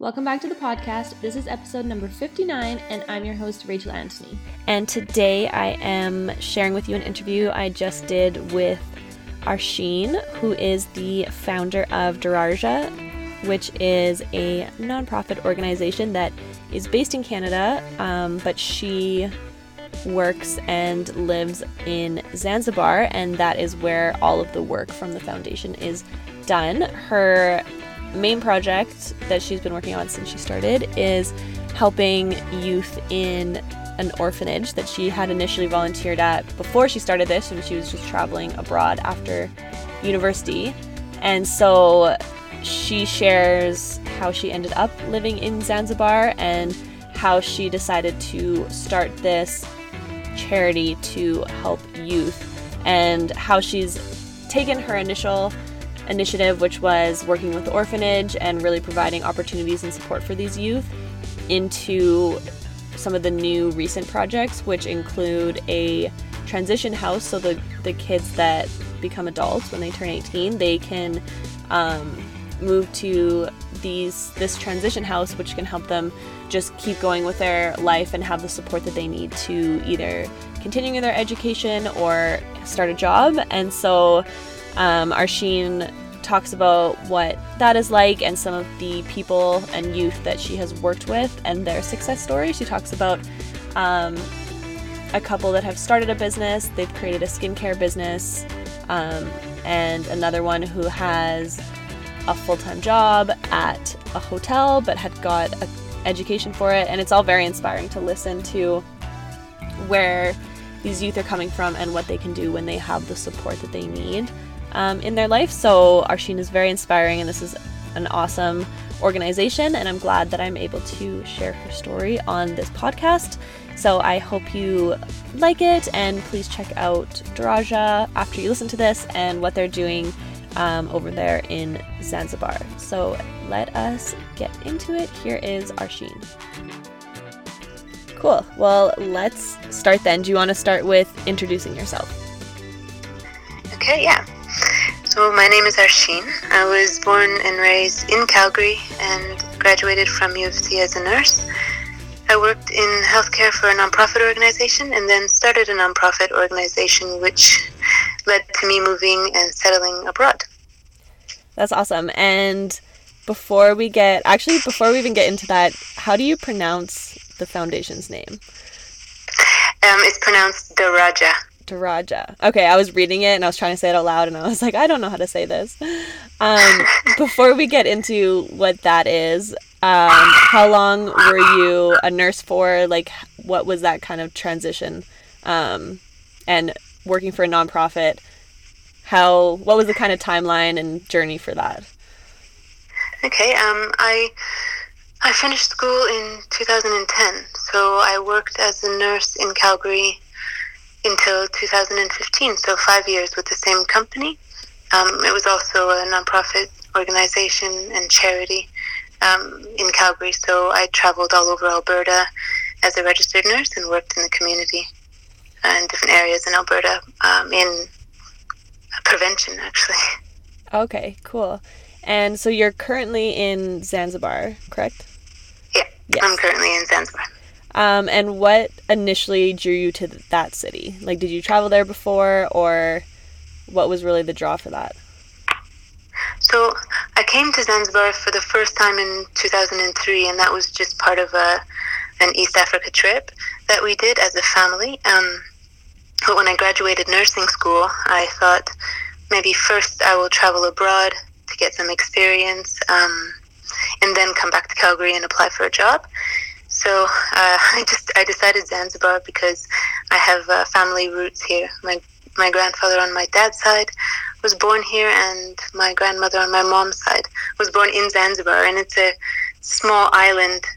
Welcome back to the podcast. This is episode number 59, and I'm your host, Rachel Anthony. And today I am sharing with you an interview I just did with Arsheen, who is the founder of Daraja, which is a nonprofit organization that is based in Canada, um, but she works and lives in Zanzibar, and that is where all of the work from the foundation is done. Her main project that she's been working on since she started is helping youth in an orphanage that she had initially volunteered at before she started this when she was just traveling abroad after university. And so she shares how she ended up living in Zanzibar and how she decided to start this charity to help youth and how she's taken her initial initiative, which was working with the orphanage and really providing opportunities and support for these youth, into some of the new recent projects, which include a transition house. So the, the kids that become adults when they turn 18, they can um, move to these this transition house, which can help them just keep going with their life and have the support that they need to either continue their education or start a job. And so um, Arsheen talks about what that is like and some of the people and youth that she has worked with and their success stories. She talks about um, a couple that have started a business, they've created a skincare business, um, and another one who has a full time job at a hotel but had got an education for it. And it's all very inspiring to listen to where these youth are coming from and what they can do when they have the support that they need um, in their life. So Arsheen is very inspiring, and this is an awesome organization, and I'm glad that I'm able to share her story on this podcast. So I hope you like it, and please check out Daraja after you listen to this and what they're doing um, over there in Zanzibar. So let us get into it. Here is Arsheen. Cool. Well, let's start then. Do you want to start with introducing yourself? Okay, yeah. So, my name is Arsheen. I was born and raised in Calgary and graduated from U of T as a nurse. I worked in healthcare for a nonprofit organization and then started a nonprofit organization which led to me moving and settling abroad. That's awesome. And before we get, actually, before we even get into that, how do you pronounce the foundation's name? Um, it's pronounced Daraja. Daraja. Okay, I was reading it and I was trying to say it out loud and I was like, I don't know how to say this. Um, before we get into what that is, um, how long were you a nurse for? Like, what was that kind of transition? Um, and working for a nonprofit, how what was the kind of timeline and journey for that? Okay, um, I I finished school in 2010, so I worked as a nurse in Calgary until 2015, so five years with the same company. Um, it was also a nonprofit organization and charity um, in Calgary, so I traveled all over Alberta as a registered nurse and worked in the community uh, in different areas in Alberta um, in prevention, actually. Okay, cool. And so you're currently in Zanzibar, correct? Yeah, yes. I'm currently in Zanzibar. Um, and what initially drew you to that city? Like, did you travel there before, or what was really the draw for that? So, I came to Zanzibar for the first time in 2003, and that was just part of a an East Africa trip that we did as a family. Um, but when I graduated nursing school, I thought maybe first I will travel abroad to get some experience, um, and then come back to Calgary and apply for a job. So uh, I just I decided Zanzibar because I have uh, family roots here. My my grandfather on my dad's side was born here, and my grandmother on my mom's side was born in Zanzibar, and it's a small island.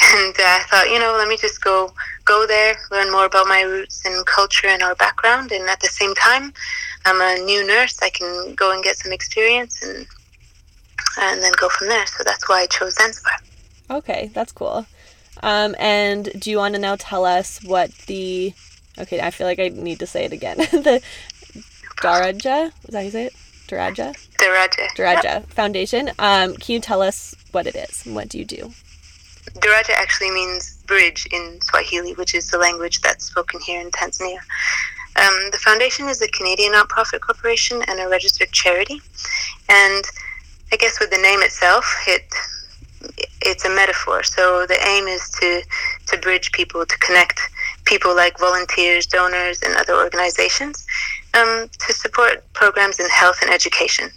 And I thought, you know, let me just go go there, learn more about my roots and culture and our background, and at the same time, I'm a new nurse. I can go and get some experience and and then go from there. So that's why I chose Zanzibar. Okay, that's cool. Um, and do you want to now tell us what the okay? I feel like I need to say it again. the Daraja is that how you say it? Daraja? Daraja. Daraja Yep. Foundation. Um, can you tell us what it is and what do you do? Daraja actually means bridge in Swahili, which is the language that's spoken here in Tanzania. Um, the foundation is a Canadian nonprofit corporation and a registered charity. And I guess with the name itself, it it's a metaphor. So the aim is to to bridge people, to connect people like volunteers, donors, and other organizations um, to support programs in health and education.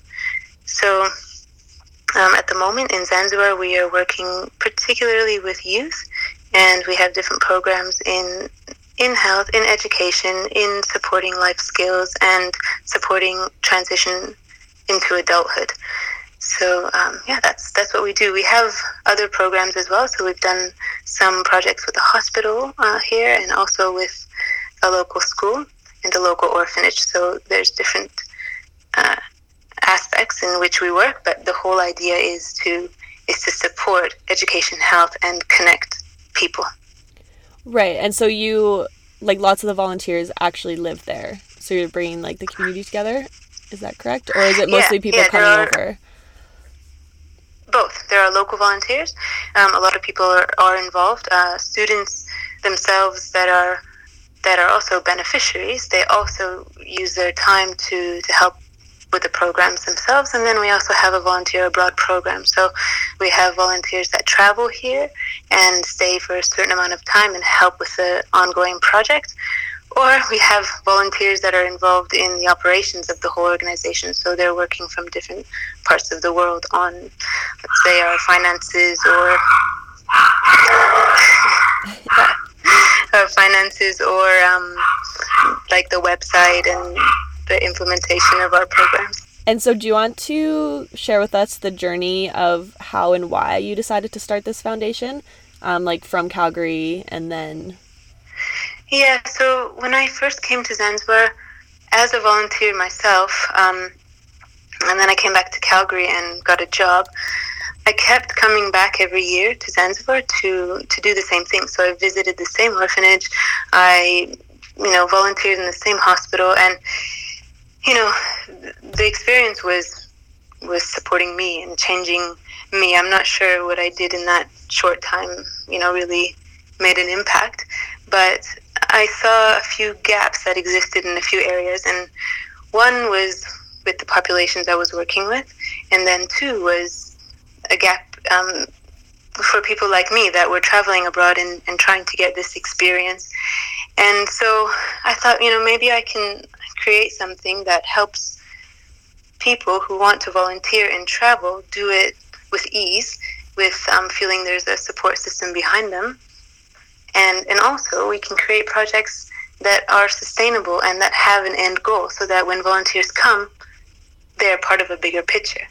So um, at the moment in Zanzibar, we are working particularly with youth, and we have different programs in in health, in education, in supporting life skills, and supporting transition into adulthood. So um, yeah, that's that's what we do. We have other programs as well. So we've done some projects with the hospital uh, here, and also with a local school and a local orphanage. So there's different uh, aspects in which we work, but the whole idea is to is to support education, health, and connect people. Right. And so you, like lots of the volunteers actually live there. So you're bringing like the community together. Is that correct? Or is it Yeah, mostly people yeah, coming are- over? Both. There are local volunteers. Um, a lot of people are, are involved. Uh, students themselves that are that are also beneficiaries. They also use their time to to help with the programs themselves. And then we also have a volunteer abroad program. So we have volunteers that travel here and stay for a certain amount of time and help with the ongoing project. Or we have volunteers that are involved in the operations of the whole organization. So they're working from different parts of the world on, let's say, our finances or our finances or um, like the website and the implementation of our programs. And so do you want to share with us the journey of how and why you decided to start this foundation? Um, like from Calgary and then Yeah, so when I first came to Zanzibar as a volunteer myself, um, and then I came back to Calgary and got a job, I kept coming back every year to Zanzibar to, to do the same thing. So I visited the same orphanage, I, you know, volunteered in the same hospital, and, you know, the experience was was supporting me and changing me. I'm not sure what I did in that short time, you know, really made an impact, but I saw a few gaps that existed in a few areas, and one was with the populations I was working with, and then two was a gap um, for people like me that were traveling abroad and, and trying to get this experience. And so I thought, you know, maybe I can create something that helps people who want to volunteer and travel do it with ease, with um, feeling there's a support system behind them and and also we can create projects that are sustainable and that have an end goal so that when volunteers come they're part of a bigger picture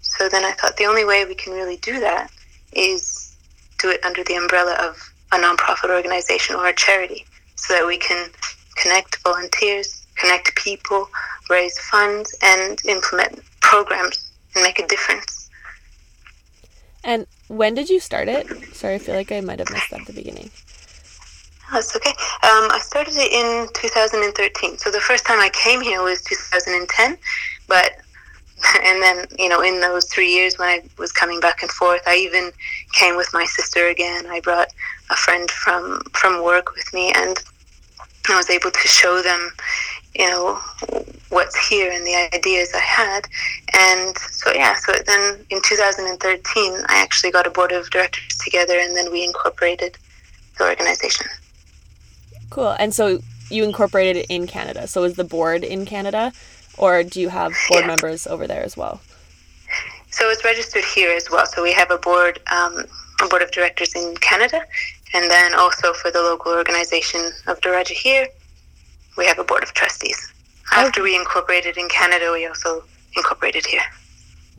so then i thought the only way we can really do that is do it under the umbrella of a nonprofit organization or a charity so that we can connect volunteers connect people raise funds and implement programs and make a difference and when did you start it? Sorry, I feel like I might have missed that at the beginning. That's okay. Um, I started it in 2013. So the first time I came here was 2010, but and then you know in those three years when I was coming back and forth, I even came with my sister again. I brought a friend from from work with me, and I was able to show them, you know, what's here and the ideas I had. And so yeah, so then in 2013, I actually got a board of directors together, and then we incorporated the organization. Cool. And so you incorporated it in Canada. So is the board in Canada or do you have board Yeah. members over there as well? So it's registered here as well. So we have a board, um, a board of directors in Canada, and then also for the local organization of Daraja here, we have a board of trustees. After we incorporated in Canada, we also incorporated here.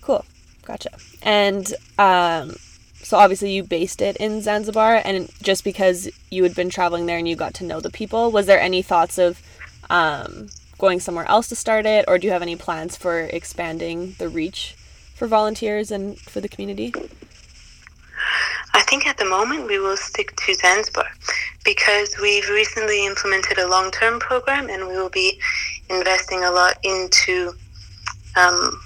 Cool. Gotcha. And um, so obviously you based it in Zanzibar, and just because you had been traveling there and you got to know the people, was there any thoughts of um, going somewhere else to start it, or do you have any plans for expanding the reach for volunteers and for the community? I think at the moment we will stick to Zanzibar because we've recently implemented a long term program and we will be investing a lot into um,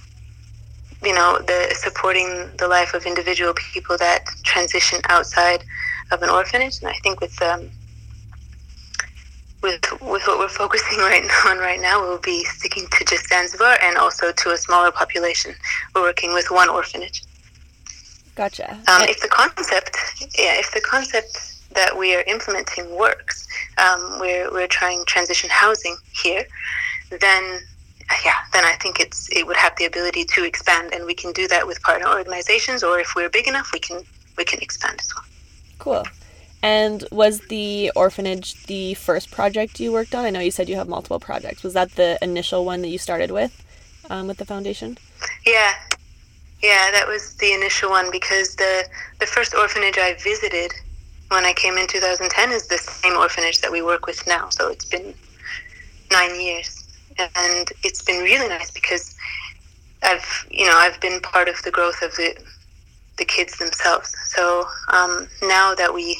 you know, the supporting the life of individual people that transition outside of an orphanage. And I think with um, with with what we're focusing right now on right now, we'll be sticking to just Zanzibar and also to a smaller population. We're working with one orphanage. Gotcha. Um, if the concept, yeah, if the concept that we are implementing works, um, we're we're trying transition housing here, then yeah, then I think it's it would have the ability to expand, and we can do that with partner organizations, or if we're big enough, we can we can expand as well. Cool. And was the orphanage the first project you worked on? I know you said you have multiple projects. Was that the initial one that you started with, um, with the foundation? Yeah, yeah, that was the initial one because the the first orphanage I visited when I came in 2010 is the same orphanage that we work with now. So it's been nine years and it's been really nice because I've you know I've been part of the growth of the the kids themselves. So um, now that we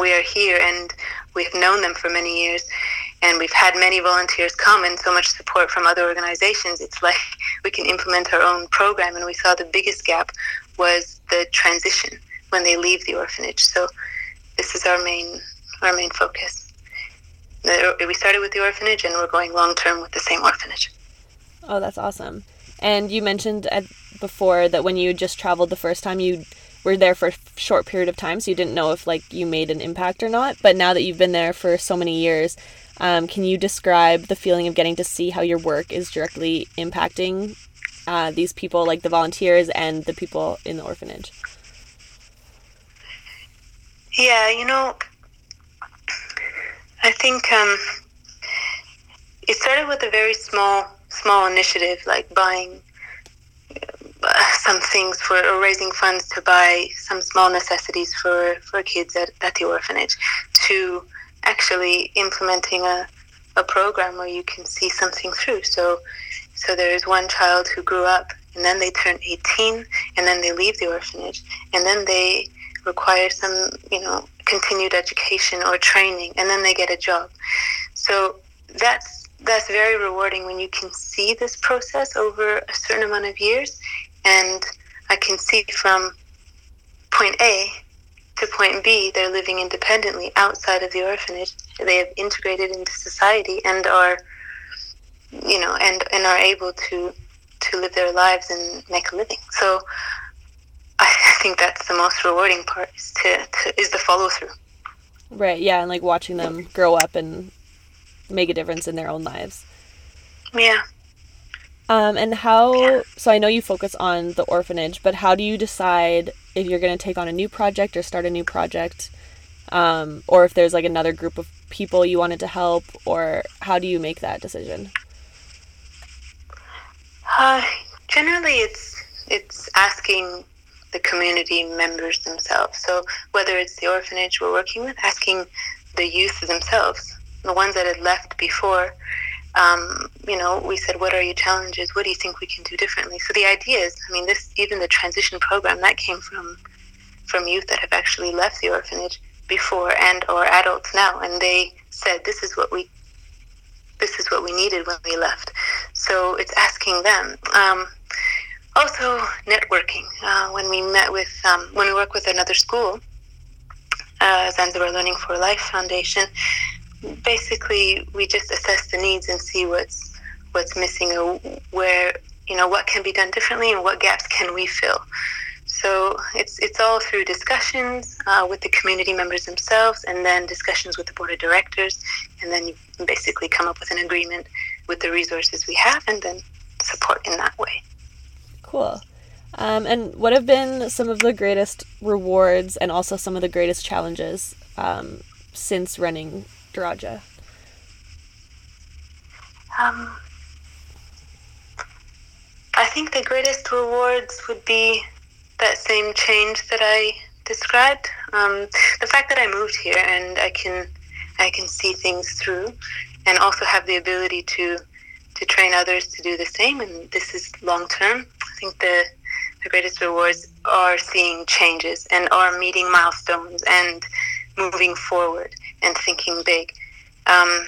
we are here and we've known them for many years and we've had many volunteers come and so much support from other organizations it's like we can implement our own program. And we saw the biggest gap was the transition when they leave the orphanage. So this is our main our main focus we started with the orphanage and we're going long term with the same orphanage. Oh, that's awesome. And you mentioned before that when you just traveled the first time, you were there for a short period of time, so you didn't know if like you made an impact or not. But now that you've been there for so many years, um, can you describe the feeling of getting to see how your work is directly impacting uh, these people, like the volunteers and the people in the orphanage? Yeah, you know, I think um, it started with a very small small initiative, like buying uh, some things for or raising funds to buy some small necessities for, for kids at, at the orphanage, to actually implementing a, a program where you can see something through. So, so there's one child who grew up and then they turn 18 and then they leave the orphanage and then they require some, you know, continued education or training, and then they get a job. So that's that's very rewarding when you can see this process over a certain amount of years, and I can see from point A to point B, they're living independently outside of the orphanage. They have integrated into society and are, you know, and and are able to to live their lives and make a living. So think that's the most rewarding part is to, to is the follow through. Right. Yeah, and like watching them grow up and make a difference in their own lives. Yeah. Um, and how? Yeah. So I know you focus on the orphanage, but how do you decide if you're going to take on a new project or start a new project, um, or if there's like another group of people you wanted to help, or how do you make that decision? Uh, generally, it's it's asking the community members themselves. So whether it's the orphanage we're working with, asking the youth themselves, the ones that had left before, um, you know, we said, what are your challenges? What do you think we can do differently? So the idea is, I mean, this even the transition program that came from from youth that have actually left the orphanage before and or adults now, and they said, this is what we this is what we needed when we left. So it's asking them. Um, also networking. Uh, when we met with, um, when we work with another school, uh, Zanzibar Learning for Life Foundation, basically we just assess the needs and see what's what's missing or where you know what can be done differently and what gaps can we fill. So it's it's all through discussions uh, with the community members themselves, and then discussions with the board of directors, and then you basically come up with an agreement with the resources we have, and then support in that way. Cool. Um, and what have been some of the greatest rewards and also some of the greatest challenges um, since running Daraja? Um, I think the greatest rewards would be that same change that I described. Um, the fact that I moved here and I can I can see things through, and also have the ability to to train others to do the same. And this is long term. Think the the greatest rewards are seeing changes and are meeting milestones and moving forward and thinking big. Um,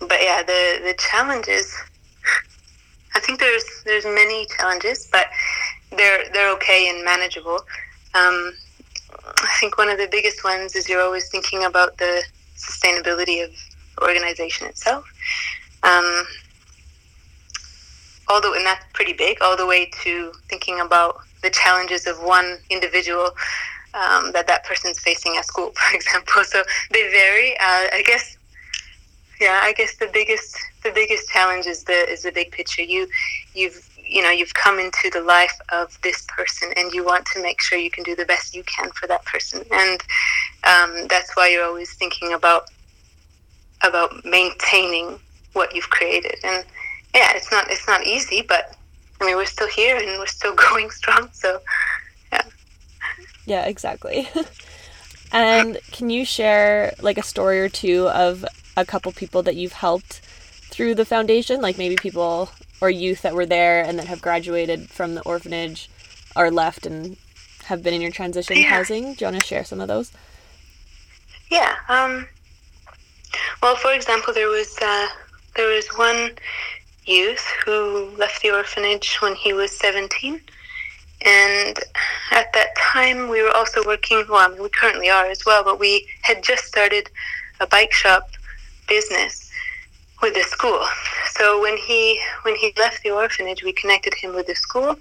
but yeah, the the challenges. I think there's there's many challenges, but they're they're okay and manageable. Um, I think one of the biggest ones is you're always thinking about the sustainability of organization itself. Um, all the and that's pretty big, all the way to thinking about the challenges of one individual um, that that person's facing at school, for example. So they vary. Uh, I guess, yeah, I guess the biggest the biggest challenge is the is the big picture. You you've you know you've come into the life of this person and you want to make sure you can do the best you can for that person and um, that's why you're always thinking about about maintaining what you've created and yeah it's not it's not easy but i mean we're still here and we're still going strong so yeah yeah exactly and can you share like a story or two of a couple people that you've helped through the foundation like maybe people or youth that were there and that have graduated from the orphanage or left and have been in your transition yeah. housing. Do you want to share some of those? Yeah. Um, well, for example, there was uh, there was one youth who left the orphanage when he was 17. And at that time, we were also working, well, we currently are as well, but we had just started a bike shop business with the school. So when he when he left the orphanage, we connected him with the school,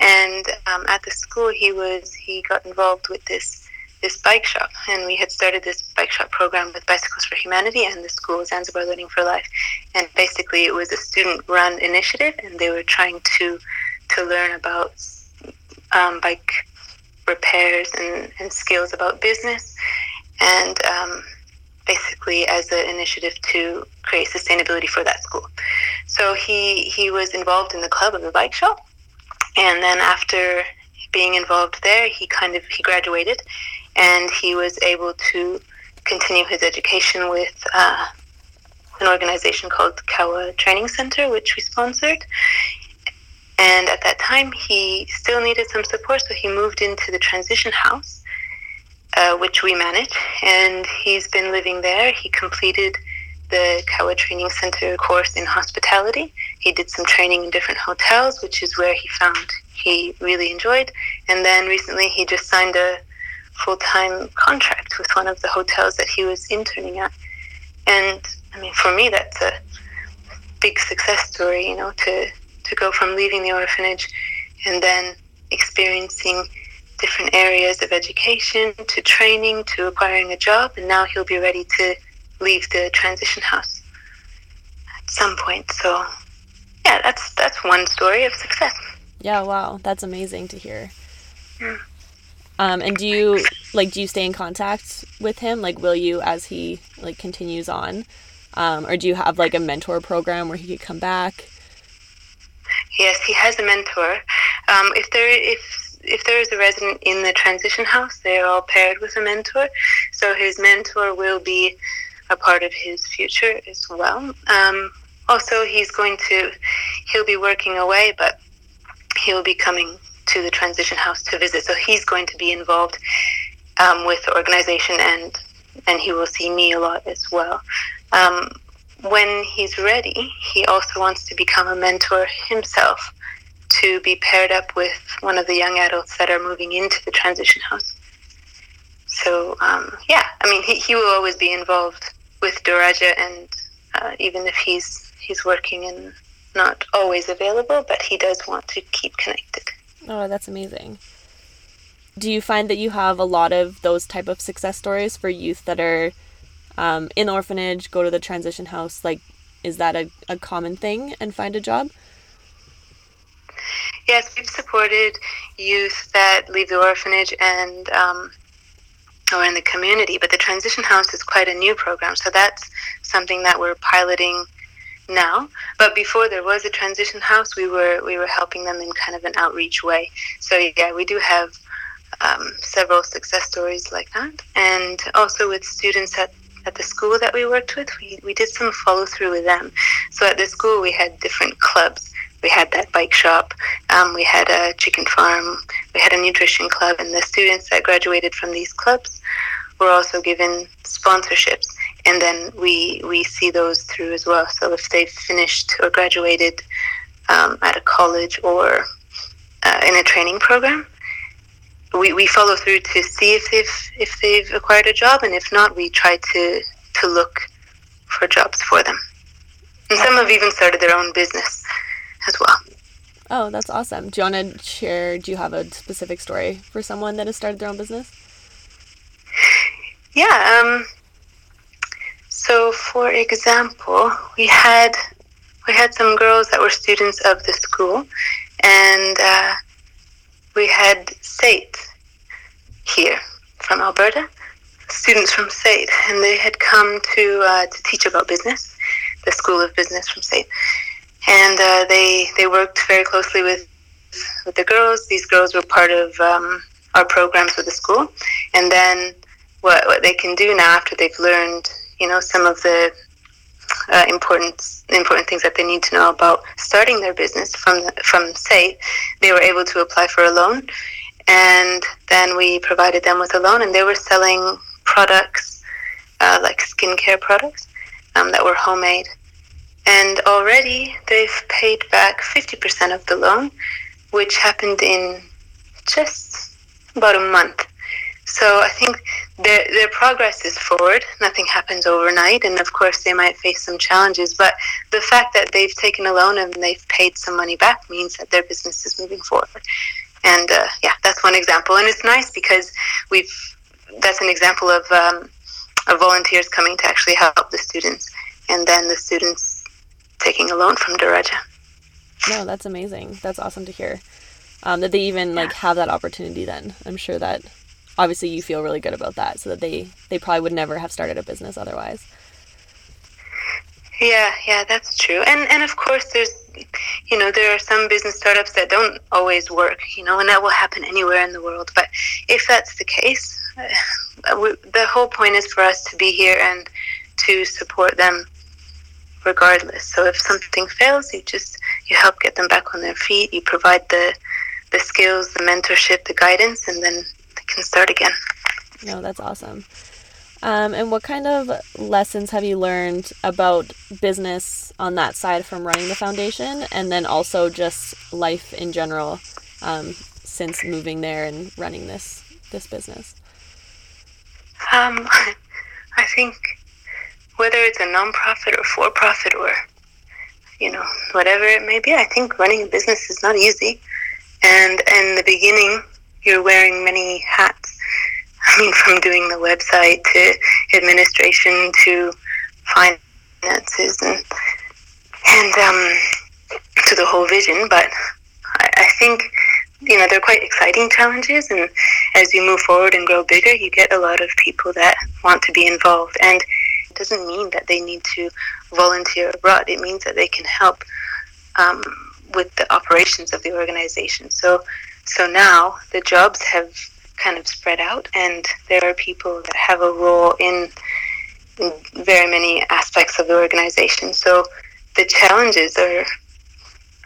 and um, at the school he was he got involved with this this bike shop, and we had started this bike shop program with Bicycles for Humanity and the school Zanzibar Learning for Life, and basically it was a student run initiative, and they were trying to to learn about um, bike repairs and, and skills about business, and um, basically as an initiative to create sustainability for that school. So he he was involved in the club of the bike shop, and then after being involved there, he kind of he graduated, and he was able to continue his education with uh, an organization called Kawa Training Center, which we sponsored. And at that time, he still needed some support, so he moved into the transition house uh, which we manage, and he's been living there. He completed the Kawa Training Center course in hospitality. He did some training in different hotels, which is where he found he really enjoyed. And then recently he just signed a full time contract with one of the hotels that he was interning at. And I mean, for me, that's a big success story, you know, to, to go from leaving the orphanage and then experiencing different areas of education to training to acquiring a job, and now he'll be ready to leave the transition house at some point. So, yeah, that's that's one story of success. Yeah, wow, that's amazing to hear. Yeah. Um, and do you like do you stay in contact with him? Like, will you as he like continues on, um, or do you have like a mentor program where he could come back? Yes, he has a mentor. Um, if there if if there is a resident in the transition house, they're all paired with a mentor. So his mentor will be a part of his future as well. Um, also, he's going to, he'll be working away, but he'll be coming to the transition house to visit. So he's going to be involved um, with the organization and and he will see me a lot as well. Um, when he's ready, he also wants to become a mentor himself to be paired up with one of the young adults that are moving into the transition house. So, um, yeah, I mean, he, he will always be involved with Daraja, and uh, even if he's he's working and not always available, but he does want to keep connected. Oh, that's amazing. Do you find that you have a lot of those type of success stories for youth that are um, in the orphanage, go to the transition house? Like, is that a, a common thing and find a job? Yes, we've supported youth that leave the orphanage and um, or in the community, but the transition house is quite a new program, so that's something that we're piloting now. But before there was a transition house, we were we were helping them in kind of an outreach way. So yeah, we do have um, several success stories like that, and also with students at at the school that we worked with, we, we did some follow through with them. So at the school, we had different clubs we had that bike shop, um, we had a chicken farm, we had a nutrition club, and the students that graduated from these clubs were also given sponsorships. And then we we see those through as well. So if they've finished or graduated um, at a college or uh, in a training program, we, we follow through to see if they've if they've acquired a job, and if not, we try to to look for jobs for them. And some have even started their own business as well. Oh, that's awesome. Do you want to share? Do you have a specific story for someone that has started their own business? Yeah. Um, so, for example, we had we had some girls that were students of the school, and uh, we had SAIT here from Alberta, students from SAIT, and they had come to uh, to teach about business, the School of Business from SAIT, and uh, they they worked very closely with with the girls. These girls were part of um, our programs with the school, and then what what they can do now after they've learned, you know, some of the uh, important important things that they need to know about starting their business from from SAIT, they were able to apply for a loan, and then we provided them with a loan, and they were selling products uh, like skincare products um, that were homemade, and already they've paid back fifty percent of the loan, which happened in just about a month. So I think their their progress is forward. Nothing happens overnight, and of course they might face some challenges. But the fact that they've taken a loan and they've paid some money back means that their business is moving forward. And uh, yeah, that's one example. And it's nice because we've that's an example of um, of volunteers coming to actually help the students, and then the students taking a loan from Daraja. No, that's amazing. That's awesome to hear. Um, that they even like have that opportunity. Then I'm sure that obviously you feel really good about that so that they they probably would never have started a business otherwise. Yeah yeah that's true. And and of course there's you know there are some business startups that don't always work you know and that will happen anywhere in the world. But if that's the case uh, the whole point is for us to be here and to support them regardless. So if something fails you just you help get them back on their feet you provide the the skills the mentorship the guidance and then can start again. No, that's awesome. Um, and what kind of lessons have you learned about business on that side from running the foundation, and then also just life in general um, since moving there and running this this business? Um, I think whether it's a nonprofit or for profit or you know whatever it may be, I think running a business is not easy, and in the beginning you're wearing many hats. I mean, from doing the website to administration to finances and and um, to the whole vision. But I, I think you know they're quite exciting challenges, and as you move forward and grow bigger, you get a lot of people that want to be involved. And it doesn't mean that they need to volunteer abroad. It means that they can help um, with the operations of the organization. So so now the jobs have kind of spread out, and there are people that have a role in, in very many aspects of the organization. So the challenges are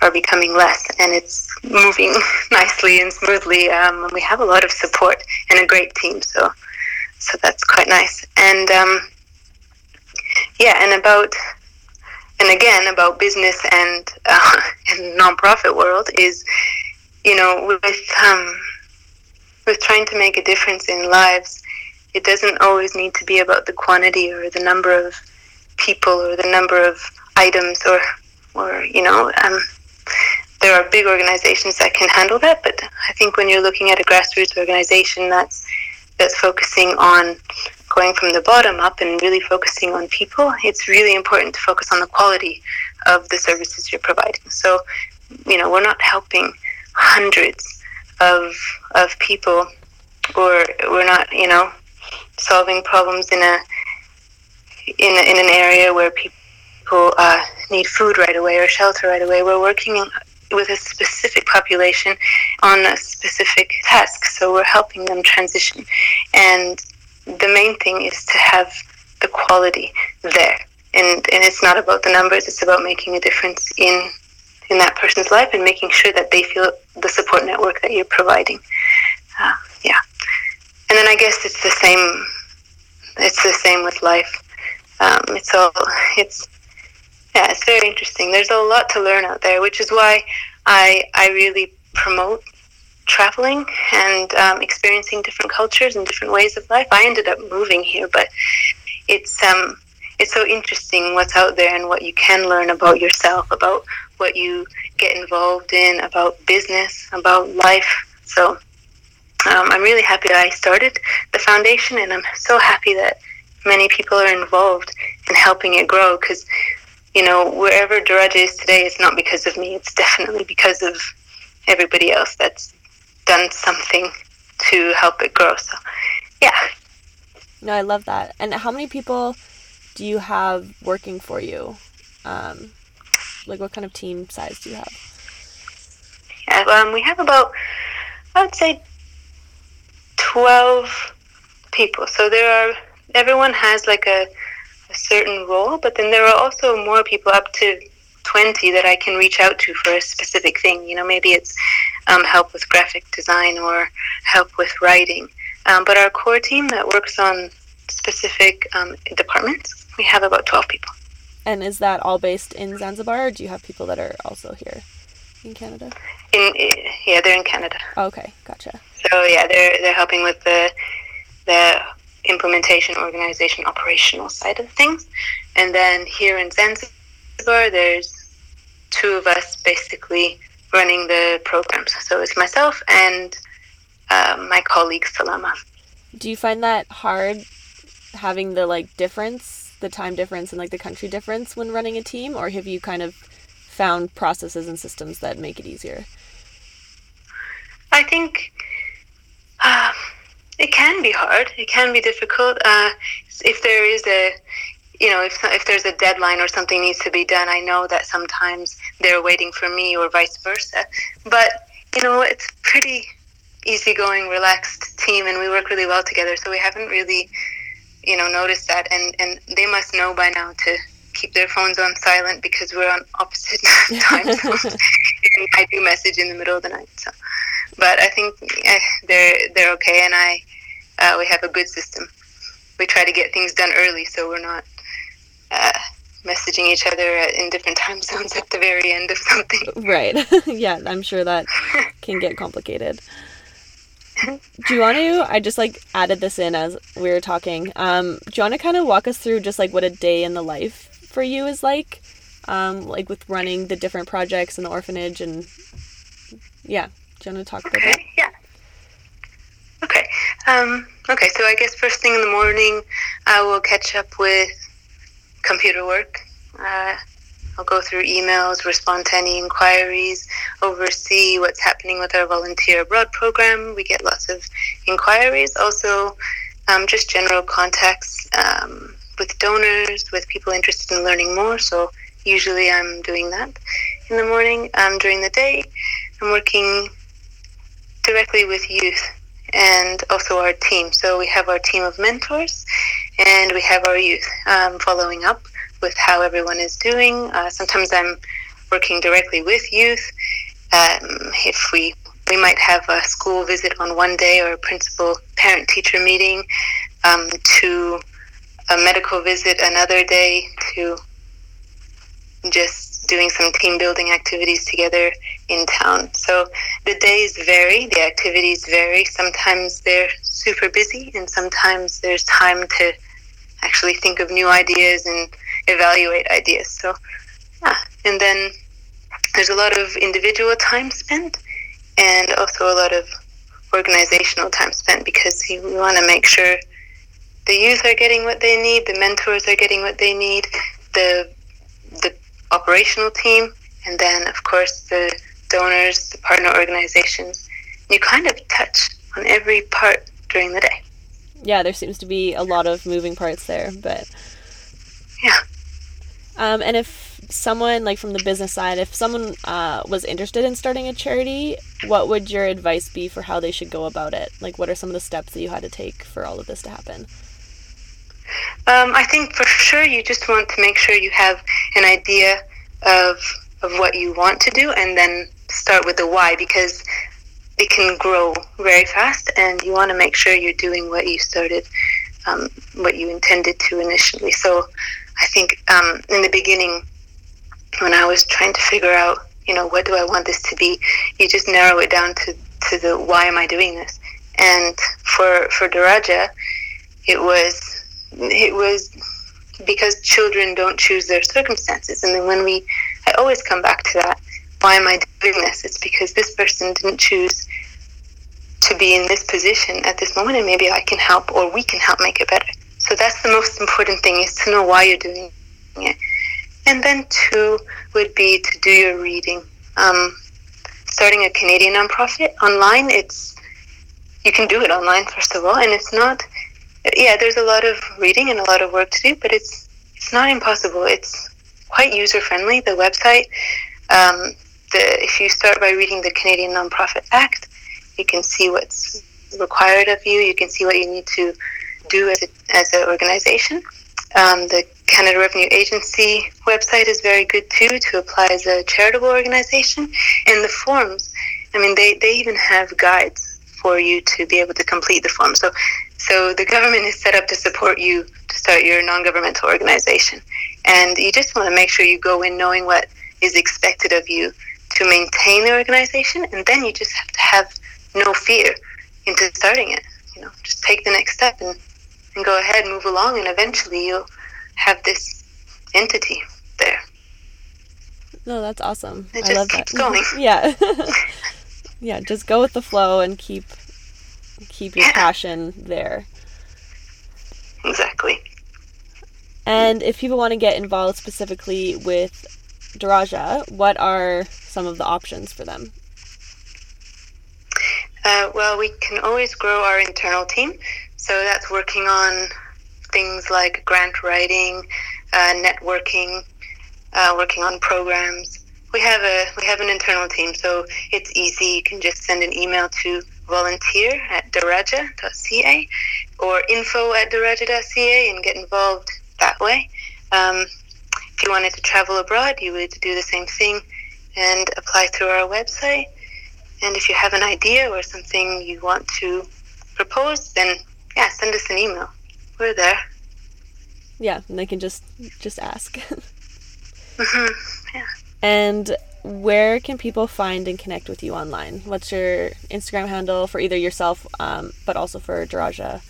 are becoming less, and it's moving nicely and smoothly. Um, and we have a lot of support and a great team, so so that's quite nice. And um, yeah, and about and again about business and uh, and nonprofit world is you know, with um, with trying to make a difference in lives, it doesn't always need to be about the quantity or the number of people or the number of items or or you know. Um, there are big organizations that can handle that, but I think when you're looking at a grassroots organization that's that's focusing on going from the bottom up and really focusing on people, it's really important to focus on the quality of the services you're providing. So, you know, we're not helping hundreds of of people, or we're not, you know, solving problems in a in in an area where people uh, need food right away or shelter right away. We're working with a specific population on a specific task, so we're helping them transition. And the main thing is to have the quality there. And, and it's not about the numbers, it's about making a difference in in that person's life and making sure that they feel the support network that you're providing. Uh, yeah, and then I guess it's the same. It's the same with life. Um, it's all it's yeah, it's very interesting. There's a lot to learn out there, which is why I I really promote traveling and um, experiencing different cultures and different ways of life. I ended up moving here, but it's um it's so interesting what's out there and what you can learn about yourself, about what you get involved in, about business, about life. So um, I'm really happy that I started the foundation, and I'm so happy that many people are involved in helping it grow because you know, wherever Daraja is today, it's not because of me. It's definitely because of everybody else that's done something to help it grow. So, yeah. No, I love that. And how many people do you have working for you? Um, like, what kind of team size do you have? Yeah, um, we have about, I would say, 12 people. So there are, everyone has like a, a certain role, but then there are also more people up to 20 that I can reach out to for a specific thing. You know, maybe it's um, help with graphic design or help with writing. Um, but our core team that works on specific um, departments, we have about 12 people. And is that all based in Zanzibar, or do you have people that are also here in Canada? In, yeah, they're in Canada. Oh, okay, gotcha. So yeah, they're they're helping with the the implementation, organization, operational side of things. And then here in Zanzibar, there's two of us basically running the programs. So it's myself and uh, my colleague Salama. Do you find that hard having the like difference, the time difference and like the country difference when running a team, or have you kind of found processes and systems that make it easier? I think. Uh, it can be hard. It can be difficult. Uh, if there is a, you know, if if there's a deadline or something needs to be done, I know that sometimes they're waiting for me or vice versa. But you know, it's pretty easygoing, relaxed team, and we work really well together. So we haven't really, you know, notice that. And and they must know by now to keep their phones on silent because we're on opposite time zones. I do message in the middle of the night. So, but I think eh, they're they're okay, and I uh, we have a good system. We try to get things done early, so we're not uh, messaging each other in different time zones at the very end of something. Right. yeah, I'm sure that can get complicated. Do you want to? I just like added this in as we were talking. Um, do you want to kind of walk us through just like what a day in the life for you is like, um, like with running the different projects in the orphanage and yeah. Do you want to talk okay, about that? Yeah. Okay. Um, okay. So I guess first thing in the morning, I will catch up with computer work. Uh, I'll go through emails, respond to any inquiries, oversee what's happening with our volunteer abroad program. We get lots of inquiries. Also, um, just general contacts um, with donors, with people interested in learning more. So usually I'm doing that in the morning. Um, during the day, I'm working directly with youth and also our team. So we have our team of mentors and we have our youth um, following up with how everyone is doing. Uh, sometimes I'm working directly with youth. Um, if we we might have a school visit on one day or a principal parent teacher meeting um, to a medical visit another day to just doing some team building activities together in town. So the days vary, the activities vary. Sometimes they're super busy, and sometimes there's time to actually think of new ideas and evaluate ideas. So, yeah. And then there's a lot of individual time spent and also a lot of organizational time spent because we want to make sure the youth are getting what they need, the mentors are getting what they need, the the operational team, and then of course the donors, the partner organizations. You kind of touch on every part during the day. Yeah, there seems to be a lot of moving parts there, but yeah. Um, and if someone like from the business side, if someone uh, was interested in starting a charity, what would your advice be for how they should go about it? Like, what are some of the steps that you had to take for all of this to happen? Um, I think for sure you just want to make sure you have an idea of of what you want to do, and then start with the why because it can grow very fast, and you want to make sure you're doing what you started, um, what you intended to initially. So, I think um, in the beginning, when I was trying to figure out, you know, what do I want this to be, you just narrow it down to, to the why am I doing this? And for for Daraja, it was it was because children don't choose their circumstances. And then when we, I always come back to that. Why am I doing this? It's because this person didn't choose to be in this position at this moment, and maybe I can help or we can help make it better. So that's the most important thing is to know why you're doing it. And then two would be to do your reading. Um, starting a Canadian nonprofit online, it's you can do it online first of all, and it's not. Yeah, there's a lot of reading and a lot of work to do, but it's it's not impossible. It's quite user friendly. The website. Um, the if you start by reading the Canadian Nonprofit Act, you can see what's required of you. You can see what you need to do as, a, as an organization. Um, the Canada Revenue Agency website is very good too to apply as a charitable organization. And the forms, I mean, they, they even have guides for you to be able to complete the form. So, so the government is set up to support you to start your non-governmental organization. And you just want to make sure you go in knowing what is expected of you to maintain the organization. And then you just have to have no fear into starting it. You know, just take the next step and, and go ahead, and move along, and eventually you'll have this entity there. No, that's awesome. It I just love keeps that. going. yeah. yeah, just go with the flow and keep keep your Yeah. passion there. Exactly. And if people want to get involved specifically with Daraja, what are some of the options for them? Uh, well, we can always grow our internal team. So that's working on things like grant writing, uh, networking, uh, working on programs. We have a we have an internal team, so it's easy. You can just send an email to volunteer at daraja.ca or info at daraja.ca and get involved that way. Um, if you wanted to travel abroad, you would do the same thing and apply through our website. And if you have an idea or something you want to propose, then yeah, send us an email. We're there. Yeah, and they can just just ask. hmm Yeah. and where can people find and connect with you online? What's your Instagram handle for either yourself, um, but also for Daraja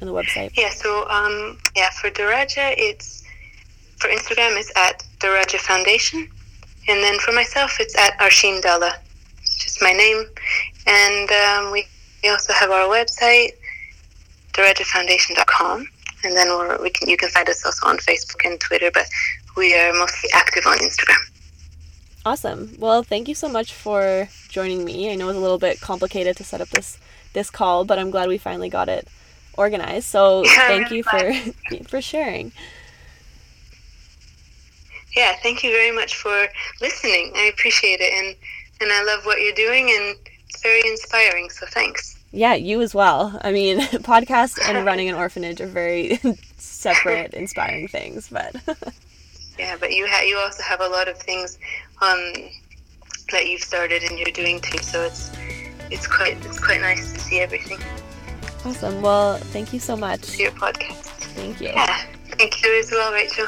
and the website? Yeah. So um, yeah, for Daraja, it's for Instagram, it's at Daraja Foundation, and then for myself, it's at Arsheen Dalla. It's just my name, and um, we we also have our website, darajafoundation.com, and then we're, we can you can find us also on Facebook and Twitter, but we are mostly active on Instagram. Awesome. Well, thank you so much for joining me. I know it was a little bit complicated to set up this this call, but I'm glad we finally got it organized. So Yeah, thank you for for sharing. yeah, thank you very much for listening. I appreciate it, and and I love what you're doing, and it's very inspiring. So thanks. Yeah, you as well. I mean, podcast and running an orphanage are very separate, inspiring things, but Yeah, but you ha- you also have a lot of things um, that you've started and you're doing too. So it's it's quite it's quite nice to see everything. awesome. Well, thank you so much. to Your podcast. Thank you. Yeah, thank you as well, Rachel.